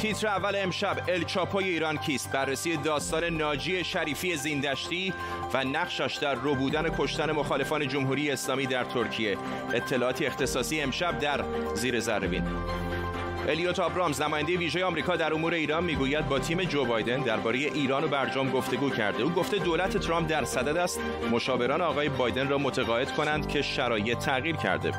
تیتر اول امشب الچاپوی ایران کیست؟ بررسی داستان ناجی شریفی زیندشتی و نقشش در بودن کشتن مخالفان جمهوری اسلامی در ترکیه. اطلاعاتی اختصاصی امشب در زیر ذرهبین الیوت آبرامز نماینده ویژه آمریکا در امور ایران می‌گوید با تیم جو بایدن درباره ایران و برجام گفتگو کرده. او گفته دولت ترامپ در صدد است. مشاوران آقای بایدن را متقاعد کنند که شرایط تغییر کرده.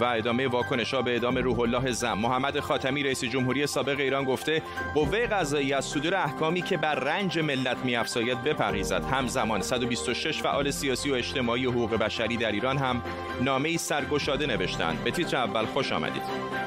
و ادامه واکنش به اعدام روح الله زم. محمد خاتمی رئیس جمهوری سابق ایران گفته قوه قضایی از صدور احکامی که بر رنج ملت میافزاید بپریزد. همزمان 126 فعال سیاسی و اجتماعی حقوق بشری در ایران هم نامه سرگشاده نوشتند. به تیتر اول خوش آمدید.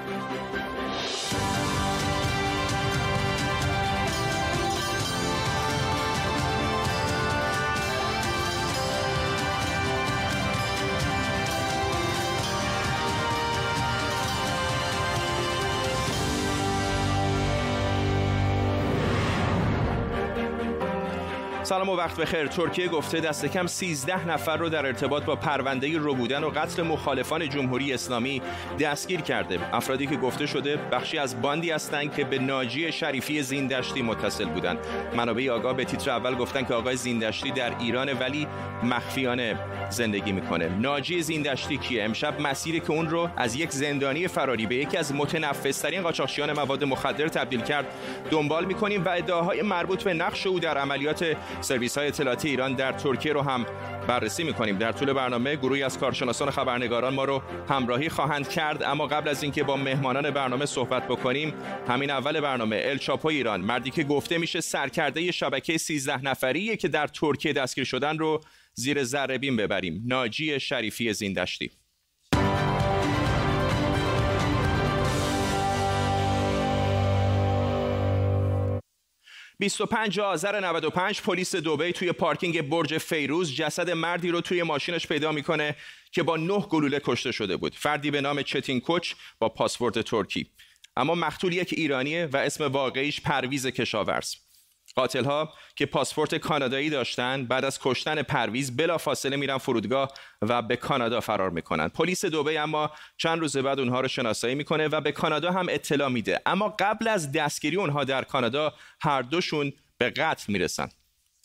سلام و وقت بخیر. ترکیه گفته دست کم 13 نفر رو در ارتباط با پرونده بودن و قتل مخالفان جمهوری اسلامی دستگیر کرده. افرادی که گفته شده بخشی از باندی هستند که به ناجی شریفی زیندشتی متصل بودند. منابع آگاه به تیتر اول گفتن که آقای زیندشتی در ایران ولی مخفیانه زندگی می‌کنه. ناجی زیندشتی کیه؟ امشب مسیری که اون رو از یک زندانی فراری به یکی از متنفذترین قاچاقچیان مواد مخدر تبدیل کرد. دنبال می‌کنیم و ادعاهای مربوط به نقش او در عملیات سرویس های اطلاعاتی ایران در ترکیه رو هم بررسی می‌کنیم. در طول برنامه گروهی از کارشناسان خبرنگاران ما رو همراهی خواهند کرد. اما قبل از اینکه با مهمانان برنامه صحبت بکنیم همین اول برنامه الچاپو ایران. مردی که گفته میشه سرکرده شبکه 13 نفری که در ترکیه دستگیر شدن رو زیر ذره بین ببریم. ناجی شریفی زیندشتی. 25 آذر 95 پلیس دوبی توی پارکینگ برج فیروز جسد مردی رو توی ماشینش پیدا می‌کنه که با نه گلوله کشته شده بود. فردی به نام چتین کوچ با پاسپورت ترکی. اما مقتول یک ایرانیه و اسم واقعیش پرویز کشاورز. قاتل ها که پاسپورت کانادایی داشتن بعد از کشتن پرویز بلافاصله میرن فرودگاه و به کانادا فرار می‌کنن. پلیس دبی اما چند روز بعد اونها رو شناسایی می‌کنه و به کانادا هم اطلاع میده. اما قبل از دستگیری اونها در کانادا هر دوشون به قتل می‌رسن.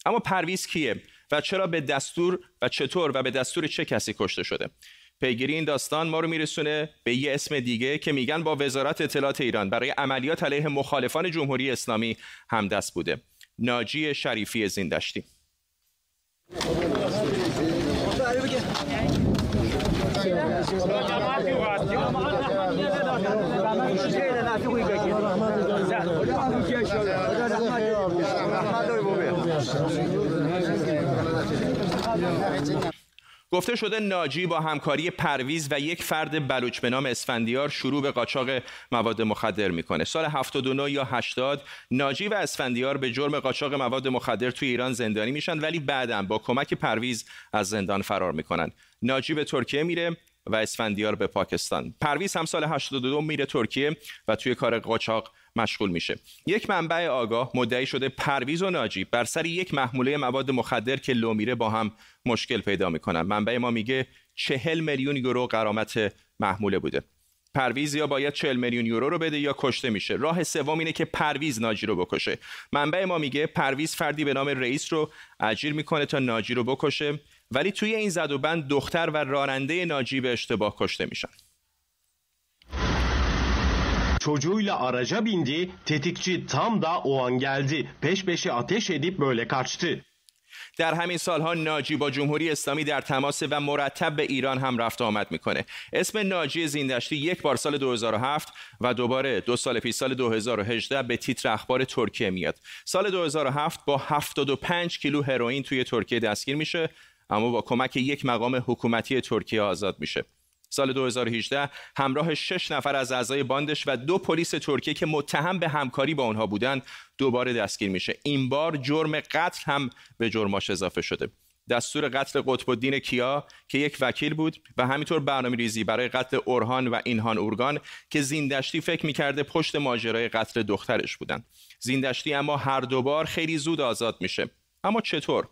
اما پرویز کیه و چرا به دستور و چطور و به دستور چه کسی کشته شده؟ پیگیری این داستان ما رو میرسونه به یه اسم دیگه که میگن با وزارت اطلاعات ایران. برای عملیات علیه مخالفان جمهوری اسلامی همدست بوده. ناجی شریفی زیندشتی. گفته شده ناجی با همکاری پرویز و یک فرد بلوچ به نام اسفندیار شروع به قاچاق مواد مخدر می‌کنه. سال 79 یا 80 ناجی و اسفندیار به جرم قاچاق مواد مخدر توی ایران زندانی میشن ولی بعدا با کمک پرویز از زندان فرار می‌کنن. ناجی به ترکیه میره و اسفندیار به پاکستان. پرویز هم سال 82 میره ترکیه و توی کار قاچاق مشغول میشه. یک منبع آگاه مدعی شده پرویز و ناجی بر سر یک محموله مواد مخدر که لو میره با هم مشکل پیدا می‌کنن. منبع ما میگه چهل میلیون یورو قرامت محموله بوده. پرویز یا باید 40 میلیون یورو رو بده یا کشته میشه. راه سوم اینه که پرویز ناجی رو بکشه. منبع ما میگه پرویز فردی به نام رئیس رو اجیر می‌کنه تا ناجی رو بکشه ولی توی این زد و بند دختر و راننده ناجی به اشتباه کشته میشن. Çocuğuyla araca bindi, tetikçi tam da o an geldi. Peş peşe ateş edip böyle kaçtı. در همین سالها ناجی با جمهوری اسلامی در تماس و مرتب به ایران هم رفت آمد می‌کنه اسم ناجی زیندشتی یک بار سال 2007 و دوباره دو سال پیش سال 2018 به تیتر اخبار ترکیه میاد سال 2007 با 75 کیلو هروئین توی ترکیه دستگیر میشه اما با کمک یک مقام حکومتی ترکیه آزاد میشه سال 2018 همراه شش نفر از اعضای باندش و دو پلیس ترکیه که متهم به همکاری با آنها بودند دوباره دستگیر میشه. این بار جرم قتل هم به جرماش اضافه شده. دستور قتل قطب الدین کیا که یک وکیل بود و همینطور برنامه ریزی برای قتل اورهان و اینهان اورگان که زیندشتی فکر می‌کرده پشت ماجرای قتل دخترش بودن زیندشتی اما هر دوبار خیلی زود آزاد میشه. اما چطور؟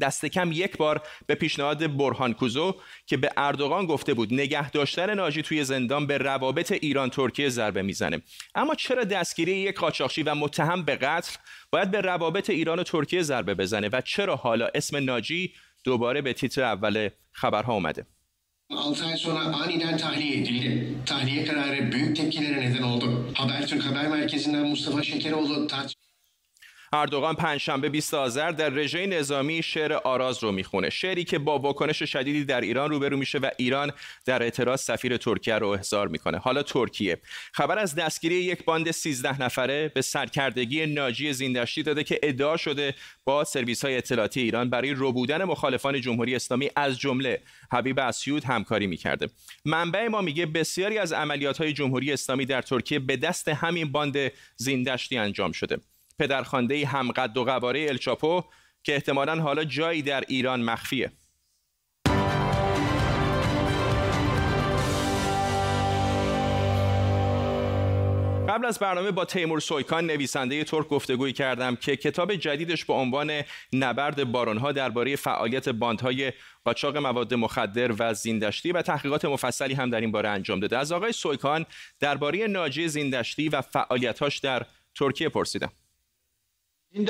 دست کم یک بار به پیشنهاد برهان کوزو که به اردوغان گفته بود نگه داشتن ناجی توی زندان به روابط ایران ترکیه ضربه می‌زنه اما چرا دستگیری یک قاچاقچی و متهم به قتل باید به روابط ایران و ترکیه ضربه بزنه و چرا حالا اسم ناجی دوباره به تیتر اول خبرها اومده 6 ay sonra aniden tahliye edildi. Tahliye kararı büyük tepkilere neden oldu. Habertürk Haber Merkezi'nden Mustafa Şekeroğlu tartışma اردوغان پنجشنبه 20 آذر در رژه نظامی شعر آراز رو می‌خونه. شعری که با واکنش شدیدی در ایران روبرو میشه و ایران در اعتراض سفیر ترکیه رو احضار می‌کنه. حالا ترکیه. خبر از دستگیری یک باند 13 نفره به سرکردگی ناجی زیندشتی داده که ادعا شده با سرویس های اطلاعاتی ایران برای روبودن مخالفان جمهوری اسلامی از جمله حبیب اسیود همکاری می‌کرده. منبع ما میگه بسیاری از عملیات های جمهوری اسلامی در ترکیه به دست همین باند زیندشتی انجام شده. پدرخوانده همقد و قواره الچاپو که احتمالا حالا جایی در ایران مخفیه. قبل از برنامه با تیمور سویکان نویسنده ترک گفتگوی کردم که کتاب جدیدش با عنوان نبرد بارونها درباره فعالیت باندهای قاچاق مواد مخدر و زیندشتی و تحقیقات مفصلی هم در این باره انجام داده. از آقای سویکان درباره ناجی زیندشتی و فعالیتاش در ترکیه پرسیدم. این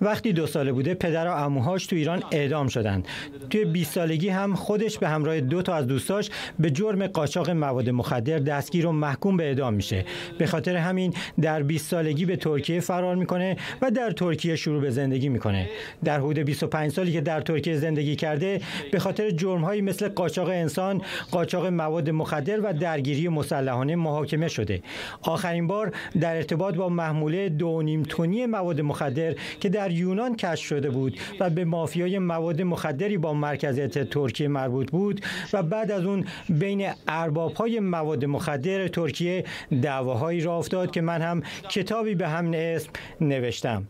وقتی دو ساله بوده پدر و عموهاش تو ایران اعدام شدن توی 20 سالگی هم خودش به همراه دو تا از دوستاش به جرم قاچاق مواد مخدر دستگیر و محکوم به اعدام میشه. به خاطر همین در 20 سالگی به ترکیه فرار می‌کنه و در ترکیه شروع به زندگی می‌کنه. در حدود 25 سالی که در ترکیه زندگی کرده به خاطر جرمهایی مثل قاچاق انسان قاچاق مواد مخدر و درگیری مسلحانه محاکمه شده. آخرین بار در ارتباط با محموله دو نیم تونی مواد مخدر که در یونان کشف شده بود و به مافیای مواد مخدری با مرکزیت ترکیه مربوط بود و بعد از اون بین ارباب های مواد مخدر ترکیه دعواهایی را افتاد که من هم کتابی به همین اسم نوشتم.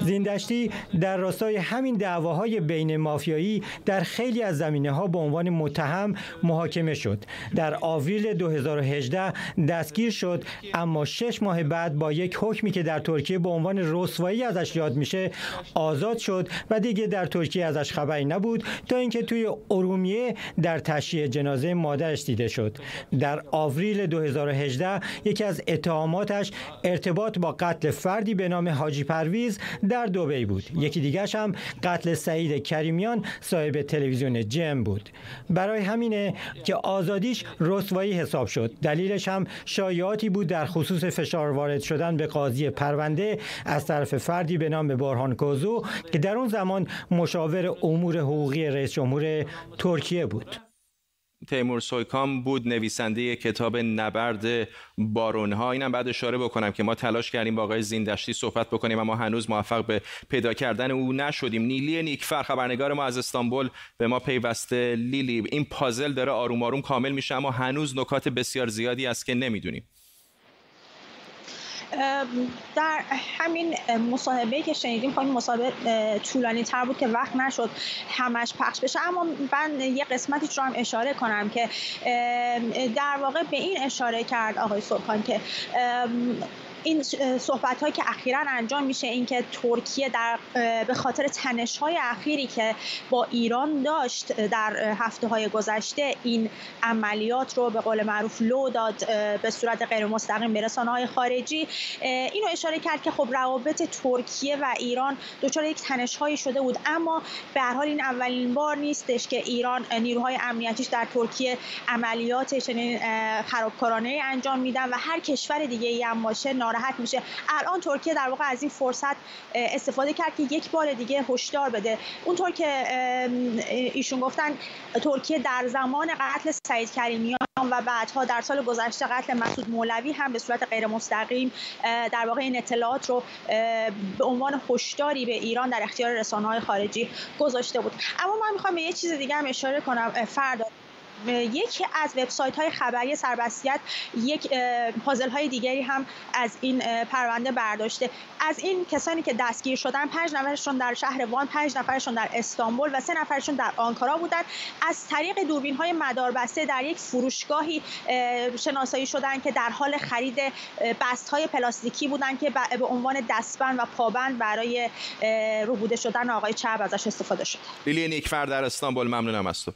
زیندشتی در راستای همین دعواهای بین مافیایی در خیلی از زمینه ها به عنوان متهم محاکمه شد. در آوریل 2018 دستگیر شد اما شش ماه بعد با یک حکمی که در ترکیه به عنوان رسوایی ازش یاد میشه آزاد شد و دیگه در ترکیه ازش خبری نبود تا اینکه توی ارومیه در تشییع جنازه مادرش دیده شد. در آوریل 2018 یکی از اتهاماتش ارتباط با قتل فردی به نام حاجی پرویز در دبی بود. یکی دیگرش هم قتل سعید کریمیان صاحب تلویزیون جم بود. برای همینه که آزادیش رسوایی حساب شد. دلیلش هم شایعاتی بود در خصوص فشار وارد شدن به قاضی پرونده طرف فردی به نام برهان کوزو که در اون زمان مشاور امور حقوقی رئیس جمهور ترکیه بود. تیمور سویکام بود نویسنده کتاب نبرد بارونها. اینم بعد اشاره بکنم که ما تلاش کردیم با آقای زیندشتی صحبت بکنیم اما هنوز موفق به پیدا کردن او نشدیم. نیلی نیکفر خبرنگار ما از استانبول به ما پیوسته لیلی. این پازل داره آروم آروم کامل میشه اما هنوز نکات بسیار زیادی است که نمی‌دونیم. در همین مصاحبه که شنیدیم خواهیم مصاحبه طولانی تر بود که وقت نشد همش پخش بشه. اما من یه قسمتی رو هم اشاره کنم که در واقع به این اشاره کرد آقای سرکان که این صحبت هایی که اخیرا انجام میشه اینکه ترکیه در به خاطر تنش های اخیری که با ایران داشت در هفته های گذشته این عملیات رو به قول معروف لو داد به صورت غیر مستقیم به رسانه های خارجی اینو اشاره کرد که خب روابط ترکیه و ایران دچار یک تنش هایی شده بود. اما به هر حال این اولین بار نیستش که ایران نیروهای امنیتیش در ترکیه عملیات چنین خرابکارانه انجام میدن و هر کشور دیگه ای هم باشه ناراحت میشه. الان ترکیه در واقع از این فرصت استفاده کرد که یک بار دیگه هشدار بده. اونطور که ایشون گفتن ترکیه در زمان قتل سعید کریمیان و بعدها در سال گذشته قتل مسعود مولوی هم به صورت غیر مستقیم در واقع این اطلاعات رو به عنوان هشداری به ایران در اختیار رسانه‌های خارجی گذاشته بود. اما من می‌خوام به یه چیز دیگه هم اشاره کنم فردا. یکی از وبسایت های خبری سربستیت یک پازل های دیگری هم از این پرونده برداشته. از این کسانی که دستگیر شدن پنج نفرشون در شهر وان پنج نفرشون در استانبول و سه نفرشون در آنکارا بودن. از طریق دوربین های مداربسته در یک فروشگاهی شناسایی شدن که در حال خرید بست های پلاستیکی بودن که به عنوان دستبند و پابند برای روبوده شدن آقای چرب ازش استفاده شده لیلی نیکفر در استانبول ممنونم از تو.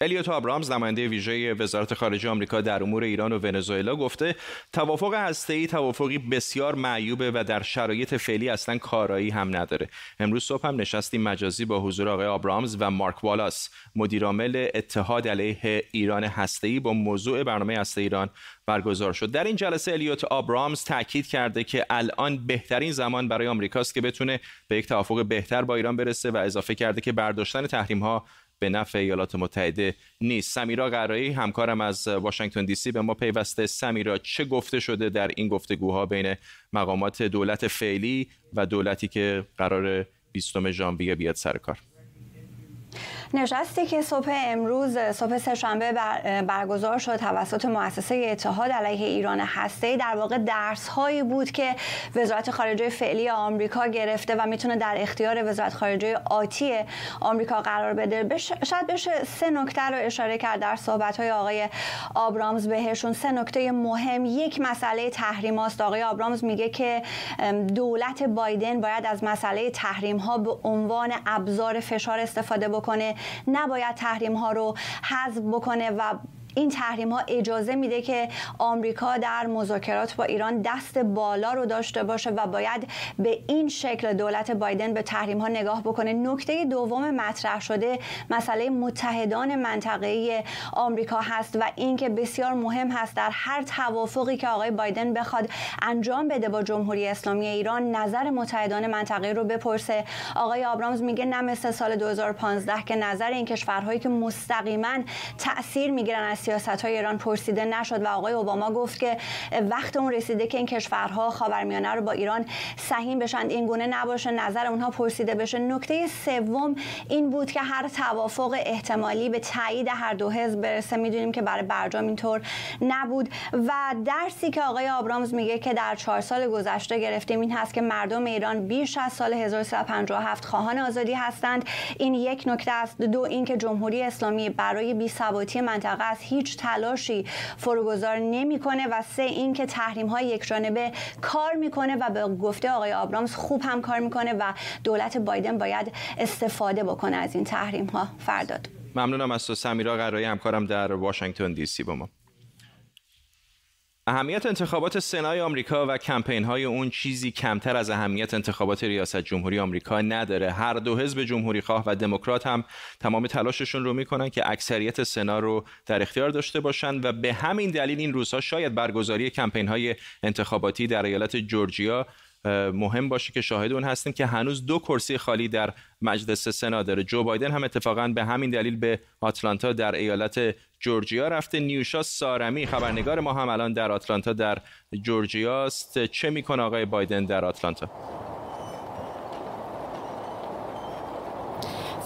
الیوت آبرامز نماینده ویژه وزارت خارجه آمریکا در امور ایران و ونزوئلا گفته توافق هسته‌ای توافقی بسیار معیوبه و در شرایط فعلی اصلا کارایی هم نداره. امروز صبح هم نشستی مجازی با حضور آقای آبرامز و مارک والاس مدیرعامل اتحاد علیه ایران هسته‌ای با موضوع برنامه هسته ایران برگزار شد. در این جلسه الیوت آبرامز تاکید کرده که الان بهترین زمان برای آمریکاست که بتونه به یک توافق بهتر با ایران برسه و اضافه کرده که برداشتن تحریم ها به نفع ایالات متحده نیست. سمیرا قرایی همکارم از واشنگتن دی سی به ما پیوسته. سمیرا چه گفته شده در این گفتگوها بین مقامات دولت فعلی و دولتی که قرار 20 ژانویه بیاد سر کار؟ نشستی که صبح امروز صبح سهشنبه برگزار شد توسط مؤسسه اتحاد علیه ایران هسته در واقع درس هایی بود که وزارت خارجه فعلی آمریکا گرفته و می‌تونه در اختیار وزارت خارجه آتی آمریکا قرار بده. شاید بشه سه نکته رو اشاره کرد در صحبت های آقای آبرامز بهشون. سه نکته مهم. یک مسئله تحریم هاست. آقای آبرامز میگه که دولت بایدن باید از مسئله تحریم ها به عنوان ابزار فشار استفاده بکنه. نباید تحریم ها رو حذف بکنه و این تحریم ها اجازه میده که آمریکا در مذاکرات با ایران دست بالا رو داشته باشه و باید به این شکل دولت بایدن به تحریم ها نگاه بکنه. نکته دوم مطرح شده مسئله متحدان منطقه‌ای آمریکا هست و اینکه بسیار مهم هست در هر توافقی که آقای بایدن بخواد انجام بده با جمهوری اسلامی ایران نظر متحدان منطقه رو بپرسه. آقای آبرامز میگه نه مثل سال 2015 که نظر این کشورهایی که مستقیما تاثیر می‌گیرن از سیاست های ایران پرسیده نشد و آقای اوباما گفت که وقت اون رسیده که این کشورها خاورمیانه رو با ایران سهیم بشن. این گونه نباشه نظر اونها پرسیده بشه. نکته سوم این بود که هر توافق احتمالی به تایید هر دو حزب برسه. می‌دونیم که برای برجام اینطور نبود. و درسی که آقای آبرامز میگه که در چهار سال گذشته گرفتیم این هست که مردم ایران بیش از سال 1357 خواهان آزادی هستند. این یک نکته است. دو اینکه جمهوری اسلامی برای بی ثباتی منطقه از هیچ تلاشی فروگذار نمی‌کنه و سه اینکه تحریم های یک جانبه کار می‌کنه و به گفته آقای آبرامز خوب هم کار می‌کنه و دولت بایدن باید استفاده بکنه از این تحریم ها فرداد. ممنونم از تو سمیرا قرایی همکارم در واشنگتن دی سی با ما. اهمیت انتخابات سنای آمریکا و کمپین های اون چیزی کمتر از اهمیت انتخابات ریاست جمهوری آمریکا نداره. هر دو حزب جمهوری خواه و دموکرات هم تمام تلاششون رو می‌کنن که اکثریت سنا رو در اختیار داشته باشن و به همین دلیل این روزها شاید برگزاری کمپین های انتخاباتی در ایالت جورجیا مهم باشه که شاهد اون هستیم که هنوز دو کرسی خالی در مجلس سنا داره. جو بایدن هم اتفاقا به همین دلیل به آتلانتا در ایالت جورجیا رفته. نیوشا سارمی خبرنگار ما هم الان در آتلانتا در جورجیا است. چه می‌کنه آقای بایدن در آتلانتا؟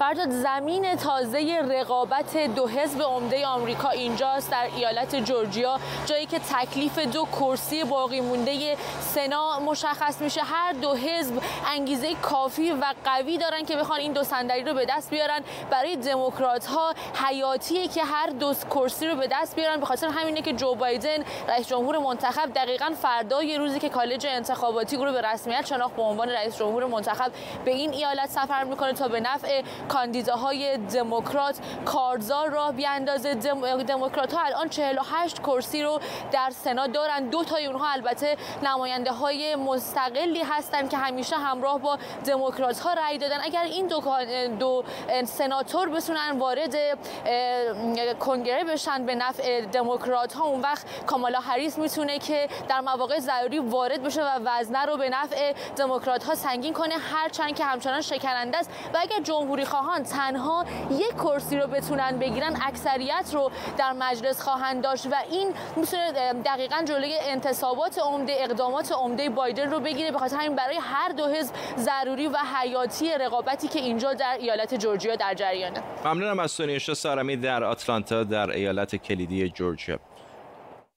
فرجاد زمین تازه رقابت دو حزب عمده آمریکا اینجاست در ایالت جورجیا جایی که تکلیف دو کرسی باقی مونده سنا مشخص میشه. هر دو حزب انگیزه کافی و قوی دارن که بخوان این دو صندلی رو به دست بیارن. برای دموکرات ها حیاتیه که هر دو کرسی رو به دست بیارن. به خاطر همینه که جو بایدن رئیس جمهور منتخب دقیقا فردا یه روزی که کالج انتخاباتی رو به رسمیت شناخت به عنوان رئیس جمهور منتخب به این ایالت سفر می‌کنه تا به نفع کاندیداهای دموکرات کارزار راه بیاندازه. دم... دموکرات ها الان 48 کرسی رو در سنا دارن. دو تای اونها البته نماینده های مستقلی هستن که همیشه همراه با دموکرات ها رأی دادن. اگر این دو دو سناتور بتونن وارد کنگره بشن به نفع دموکرات ها اون وقت کامالا هریس می‌تونه که در مواقع ضروری وارد بشه و وزنه رو به نفع دموکرات ها سنگین کنه. هرچند که همچنان شکننده است. و اگر جمهوری خواهان جهان تنها یک کرسی رو بتونن بگیرن اکثریت رو در مجلس خواهند داشت و این می‌تونه دقیقا جلوی انتصابات عمده اقدامات عمده بایدن رو بگیره. بخاطر همین برای هر دو حزب ضروری و حیاتی رقابتی که اینجا در ایالت جورجیا در جریانه. ممنونم از سونیشا سارمی در آتلانتا در ایالت کلیدی جورجیا.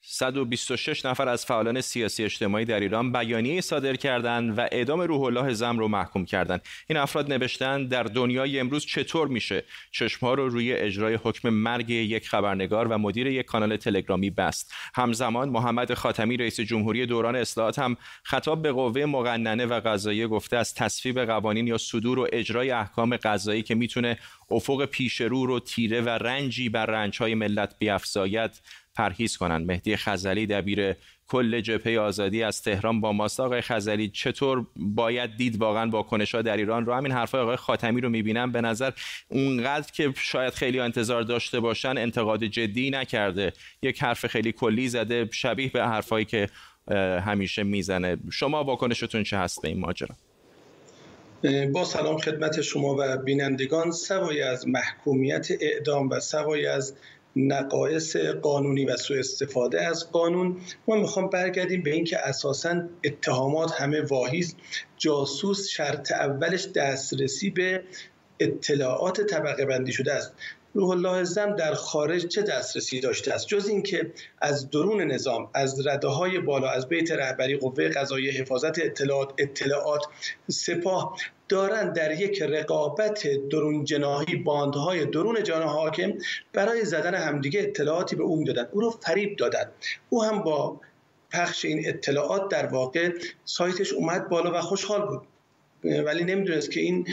126 نفر از فعالان سیاسی اجتماعی در ایران بیانیه صادر کردند و اعدام روح الله زم رو محکوم کردند. این افراد نوشتن در دنیای امروز چطور میشه چشمها رو روی اجرای حکم مرگ یک خبرنگار و مدیر یک کانال تلگرامی بست. همزمان محمد خاتمی رئیس جمهوری دوران اصلاحات هم خطاب به قوه مقننه و قضاییه گفته از تصویب قوانین یا صدور و اجرای احکام قضایی که می‌تونه افق پیش رو رو تیره و رنجی بر رنجهای ملت بیافزاید پرهیز کنند. مهدی خزلی دبیر کل جبهه آزادی از تهران با ماست. آقای خزلی چطور باید دید واقعا واکنش ها در ایران؟ رو همین حرفای آقای خاتمی رو می‌بینم. به نظر اونقدر که شاید خیلی انتظار داشته باشن انتقاد جدی نکرده. یک حرف خیلی کلی زده شبیه به حرفایی که همیشه می‌زنه. شما واکنشتون چه هست به این ماجرا؟ با سلام خدمت شما و بینندگان. سوای از محکومیت اعدام و سوای از نقایص قانونی و سوء استفاده از قانون. ما می‌خوام برگردیم به اینکه اساسا اتهامات همه واهیست جاسوس شرط اولش دسترسی به اطلاعات طبقه بندی شده است. روح الله زم در خارج چه دسترسی داشته است؟ جز اینکه از درون نظام از رده های بالا از بیت رهبری قوه قضاییه حفاظت اطلاعات اطلاعات سپاه دارند در یک رقابت درون جناهی باندهای درون جان حاکم برای زدن همدیگه اطلاعاتی به او می‌دادن او رو فریب دادن او هم با پخش این اطلاعات در واقع سایتش اومد بالا و خوشحال بود. ولی نمی‌دونست که این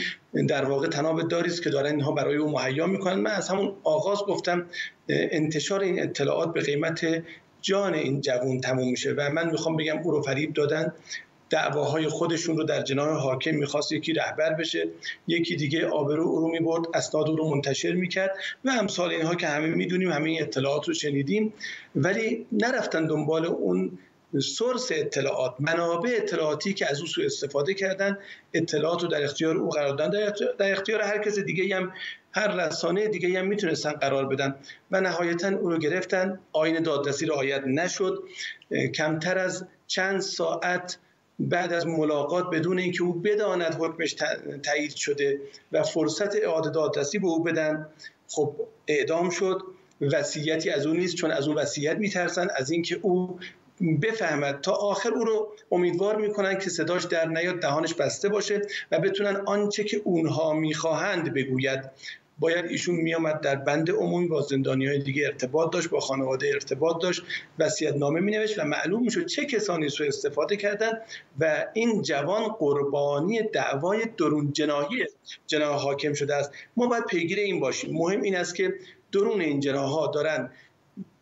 در واقع تناب داری است که دارن اینها برای او مهیا می‌کنن. من از همون آغاز گفتم انتشار این اطلاعات به قیمت جان این جوون تموم میشه و من می‌خوام بگم او رو فریب دادن. دعواهای خودشون رو در جناح حاکم می‌خواست یکی رهبر بشه یکی دیگه آبرو او رو می‌برد اسناد او رو منتشر می‌کرد و امثال اینها که همه می‌دونیم همه اطلاعات رو شنیدیم. ولی نرفتن دنبال اون سورس اطلاعات منابع اطلاعاتی که از او سوء استفاده کردن اطلاعات رو در اختیار او قرار دادن. در اختیار هر کس دیگه هم هر رسانه دیگه هم می‌تونستن قرار بدن و نهایتا او رو گرفتن. آین دادرسی رعایت نشد. کمتر از چند ساعت بعد از ملاقات بدون اینکه او بداند حکمش تایید شده و فرصت اعاده دادرسی به او بدن خب اعدام شد. وصیتی از او نیست چون از اون وصیت میترسن. از اینکه او بفهمد تا آخر او رو امیدوار می‌کنن که صداش در نیاد دهانش بسته باشه و بتونن آنچه که اونها می‌خواهند بگوید. باید ایشون میامد در بند عمومی با زندانی های دیگه ارتباط داشت با خانواده ارتباط داشت وصیت نامه می نوشت و معلوم می‌شد چه کسانی سو استفاده کردن و این جوان قربانی دعوای درون جناهی جناح حاکم شده است. ما باید پیگیر این باشیم. مهم این است که درون این جناح ها دارن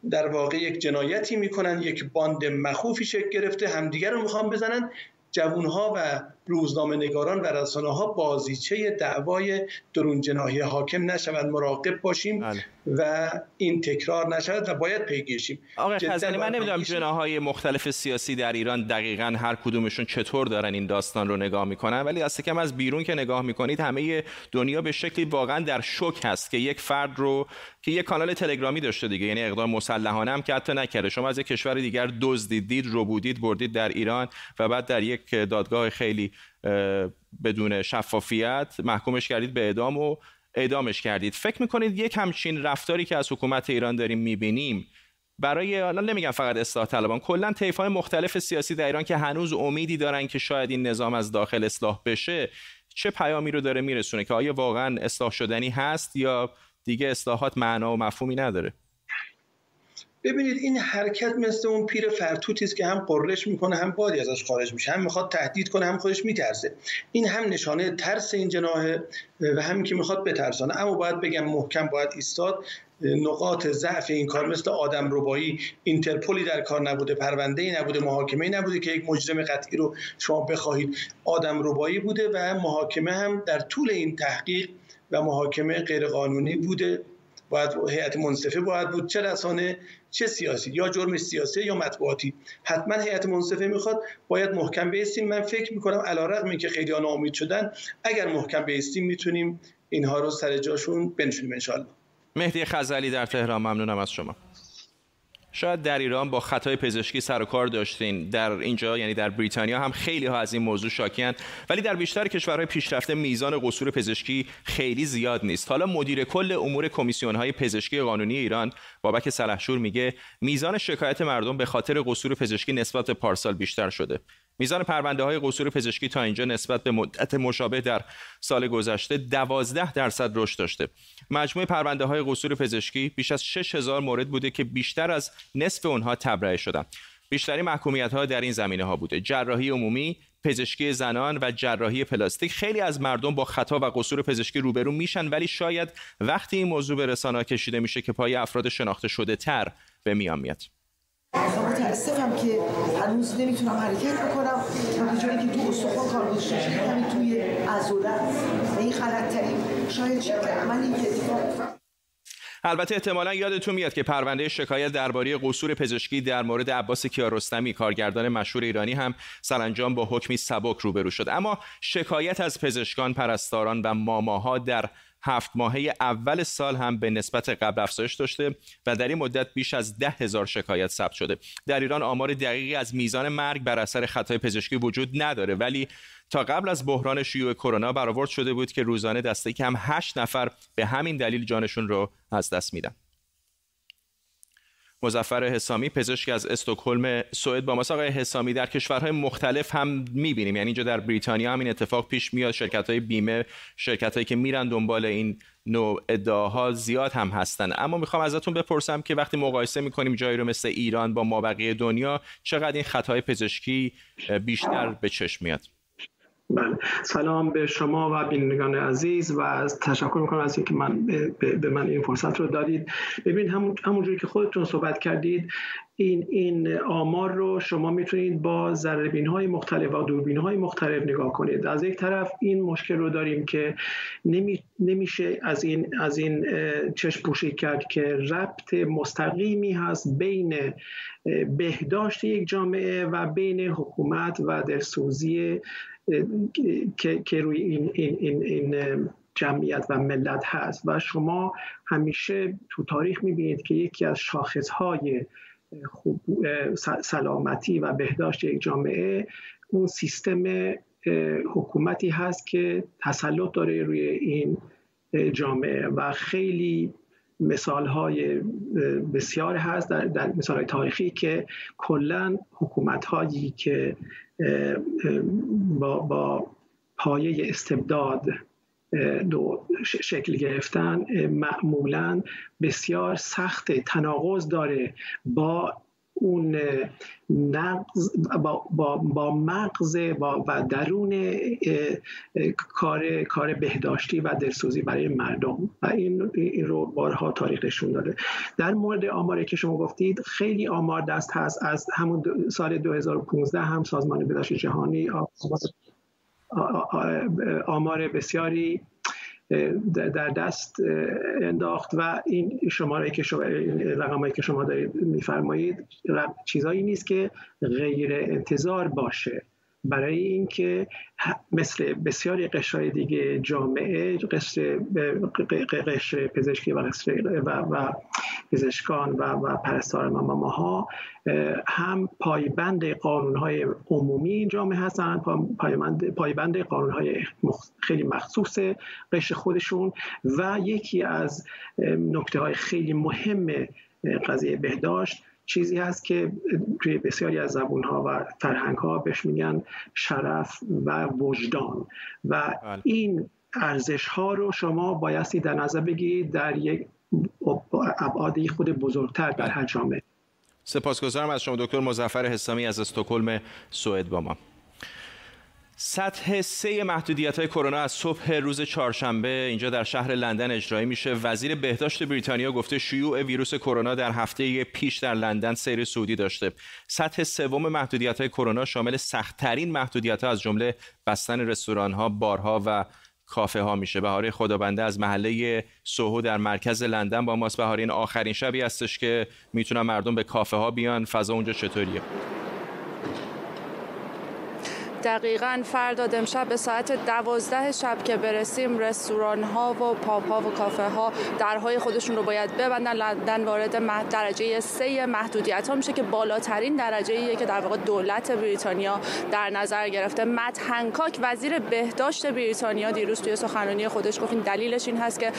در واقع یک جنایتی می‌کنن یک باند مخوفی شکل گرفته همدیگر رو می‌خوان بزنن. جوانها و روزنامه نگاران و رسانه ها بازیچه دعوای درون جناهی حاکم نشوند مراقب باشیم بله. و این تکرار نشود و باید پیگیرشیم آقای خزانی من نمی‌دونم جناهای مختلف سیاسی در ایران دقیقا هر کدومشون چطور دارن این داستان رو نگاه می‌کنن ولی دست کم از بیرون که نگاه می‌کنید همه دنیا به شکلی واقعا در شک هست که یک فرد رو که یک کانال تلگرامی داشته دیگه یعنی اقدام مسلحانه هم که حتی نکرده. شما از یک کشور دیگر دزدید دید رو بودید بردید در ایران و بعد در یک دادگاه خیلی بدون شفافیت محکومش کردید به اعدام و اعدامش کردید. فکر می‌کنید یک همچین رفتاری که از حکومت ایران داریم می‌بینیم برای حالا نمیگم فقط اصلاح طلبان کلا های مختلف سیاسی در ایران که هنوز امیدی دارن که شاید این نظام از داخل اصلاح بشه چه پیامی رو داره میرسونه که آیا واقعا اصلاح شدنی هست یا دیگه اصلاحات معنا و مفهومی نداره؟ ببینید این حرکت مثل اون پیر فرتوتی است که هم قررش می‌کنه هم بادی ازش خارج میشه هم می‌خواد تهدید کنه هم خودش میترسه. این هم نشانه ترس این جناحه و همین که می‌خواد بترسانه. اما باید بگم محکم باید ایستاد. نقاط ضعف این کار مثل آدم ربایی اینترپولی در کار نبوده پرونده ای نبوده محاکمه ای نبوده که یک مجرم قطعی رو شما بخواهید. آدم ربایی بوده و محاکمه هم در طول این تحقیق و محاکمه غیرقانونی بوده. باید هیئت منصفه باید بود. چه رسانه چه سیاسی یا جرم سیاسی یا مطبوعاتی. حتما هیئت منصفه می‌خواد باید محکم بیستیم. من فکر می‌کنم علیرغم اینکه خیلی ناامید شدن اگر محکم بیستیم می‌تونیم اینها رو سر جاشون بنشونیم انشالله مهدی خزلی در تهران ممنونم از شما. شاید در ایران با خطای پزشکی سر و کار داشتین. در اینجا یعنی در بریتانیا هم خیلی ها از این موضوع شاکیان ولی در بیشتر کشورهای پیشرفته میزان قصور پزشکی خیلی زیاد نیست. حالا مدیر کل امور کمیسیون های پزشکی قانونی ایران بابک سلحشور میگه میزان شکایت مردم به خاطر قصور پزشکی نسبت پارسال بیشتر شده. میزان پرونده های قصور پزشکی تا اینجا نسبت به مدت مشابه در سال گذشته 12 درصد رشد داشته. مجموع پرونده های قصور پزشکی بیش از 6000 مورد بوده که بیشتر از نصف اونها تبرئه شدن. بیشتری محکومیت ها در این زمینه ها بوده. جراحی عمومی، پزشکی زنان و جراحی پلاستیک خیلی از مردم با خطا و قصور پزشکی روبرو میشن ولی شاید وقتی این موضوع به رسانه کشیده میشه که پای افراد شناخته شده تر به میان میاد. متاسفم که هنوز نمی‌تونم حرکت بکنم. و به جایی که تو استخوان کار گذاشته همین توی عضله این غلطترین شاید شکل عملی که البته احتمالا یادتون میاد که پرونده شکایت درباره قصور پزشکی در مورد عباس کیارستمی کارگردان مشهور ایرانی هم سرانجام با حکمی سبک روبرو شد. اما شکایت از پزشکان پرستاران و ماماها در هفت ماهه اول سال هم به نسبت قبل افزایش داشته و در این مدت بیش از ده هزار شکایت ثبت شده. در ایران آمار دقیقی از میزان مرگ بر اثر خطای پزشکی وجود نداره ولی تا قبل از بحران شیوع کرونا برآورد شده بود که روزانه دسته کم هشت نفر به همین دلیل جانشون رو از دست میدن. مزفر حسامی پزشک از استکهلم سوئد با ماست. آقای حسامی در کشورهای مختلف هم می‌بینیم. یعنی اینجا در بریتانیا هم این اتفاق پیش میاد. شرکت های بیمه شرکت هایی که میرن دنبال این نوع ادعاها زیاد هم هستن. اما می‌خوام ازتون بپرسم که وقتی مقایسه می‌کنیم جایی رو مثل ایران با مابقی دنیا چقدر این خطای پزشکی بیشتر به چشم میاد؟ بله. سلام به شما و بینندگان عزیز و از تشکر می‌کنم از اینکه من به, من این فرصت رو دادید. ببین همون همونجوری که خودتون صحبت کردید این این آمار رو شما می‌تونید با ذرهبین های مختلف و دوربین های مختلف نگاه کنید. از یک طرف این مشکل رو داریم که نمی، نمیشه از این از این چشم پوشی کرد که ربط مستقیمی هست بین بهداشت یک جامعه و بین حکومت و درسوزی که, که روی این, این, این, این جمعیت و ملت هست. و شما همیشه تو تاریخ می‌بینید که یکی از شاخصهای سلامتی و بهداشت یک جامعه اون سیستم حکومتی هست که تسلط داره روی این جامعه. و خیلی مثال های بسیار هست در, در مثال های تاریخی که کلا حکومت هایی که با, با پایه استبداد دو شکل گرفتن معمولا بسیار سخت تناقض داره با اون نقض با, با, با مغز با و درون کار کار بهداشتی و دلسوزی برای مردم. و این, این رو بارها تاریخشون داده. در مورد آماری که شما گفتید خیلی آمار دست هست از همون سال 2015 هم سازمان بهداشت جهانی آمار بسیاری در دست انداخت و این شماره که شما رقمایی که شما دارید میفرمایید چیزایی نیست که غیر انتظار باشه. برای اینکه مثل بسیاری قشرهای دیگه جامعه قشر, قشر پزشکی و, و, و پزشکان و, و پرستار ها هم پایبند قانونهای عمومی جامعه هستند پایبند, پایبند قانونهای خیلی مخصوص قشر خودشون و یکی از نکته های خیلی مهم قضیه بهداشت چیزی هست که توی بسیاری از زبون ها و فرهنگ ها بهش میگن شرف و وجدان. و بله. این ارزش ها رو شما بایستی در نظر بگیرید در یک ابعادی خود بزرگتر در هر جامعه. سپاسگزارم از شما دکتر مزفر حسامی از استکهلم سوئد با ما. سطح سه محدودیت های کرونا از صبح روز چهارشنبه اینجا در شهر لندن اجرایی میشه. وزیر بهداشت بریتانیا گفته شیوع ویروس کرونا در هفته پیش در لندن سیر سعودی داشته. سطح سوم محدودیت های کرونا شامل سختترین محدودیت ها از جمله بستن رستوران ها بارها و کافه ها میشه. بهاره خدابنده از محله سوهو در مرکز لندن با ماست. بهاره این آخرین شبی هستش که می‌تونن مردم به کافه ها بیان. فضا اونجا چطوریه؟ دقیقا فردا امشب به ساعت دوازده شب که برسیم رستوران ها و پاپ ها و کافه ها درهای خودشون رو باید ببندن. لندن وارد درجه سه محدودیت ها میشه که بالاترین درجه ایه که در واقع دولت بریتانیا در نظر گرفته. مت هنکاک وزیر بهداشت بریتانیا دیروز توی سخنرانی خودش گفت دلیلش این هست که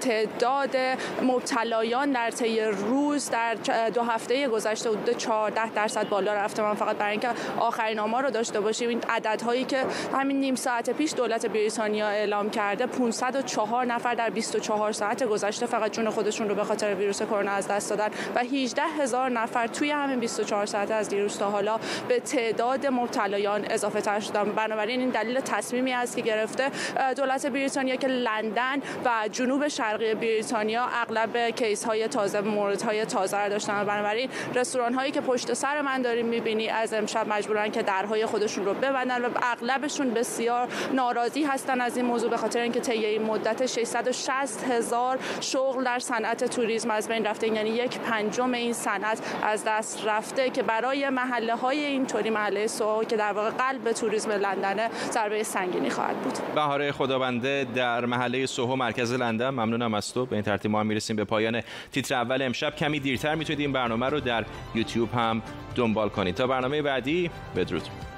تعداد مبتلایان در طی روز در دو هفته گذشته حدود 14 درصد بالا رفته. من فقط برای اینکه آخرین آمار رو داشته باشیم این عددهایی که همین نیم ساعت پیش دولت بریتانیا اعلام کرده 504 نفر در 24 ساعت گذشته فقط جون خودشون رو به خاطر ویروس کرونا از دست دادن و 18 هزار نفر توی همین 24 ساعت از دیروز تا حالا به تعداد مبتلایان اضافه تر شدن. بنابراین این دلیل تصمیمی است که گرفته دولت بریتانیا که لندن و جنوب شرقی بریتانیا اغلب کیس های تازه مورد های تازه را داشتن. بنابراین رستوران هایی که پشت سر من داریم می‌بینی از امشب مجبورن که درهای خودشون رو ببندن و اغلبشون بسیار ناراضی هستن از این موضوع به خاطر اینکه طی این مدت 660 هزار شغل در صنعت توریسم از بین رفته. یعنی یک پنجم این صنعت از دست رفته که برای محله های اینطوری محله سو که در واقع قلب توریسم لندن ضربه سنگینی خواهد بود. بهاره خدابنده در محله سوهو مرکز لندن. ممنونم از تو. به این ترتیب ما هم می‌رسیم به پایان تیتر اول. امشب کمی دیرتر می‌تونید این برنامه رو در یوتیوب هم دنبال کنید. تا برنامه بعدی بدرود.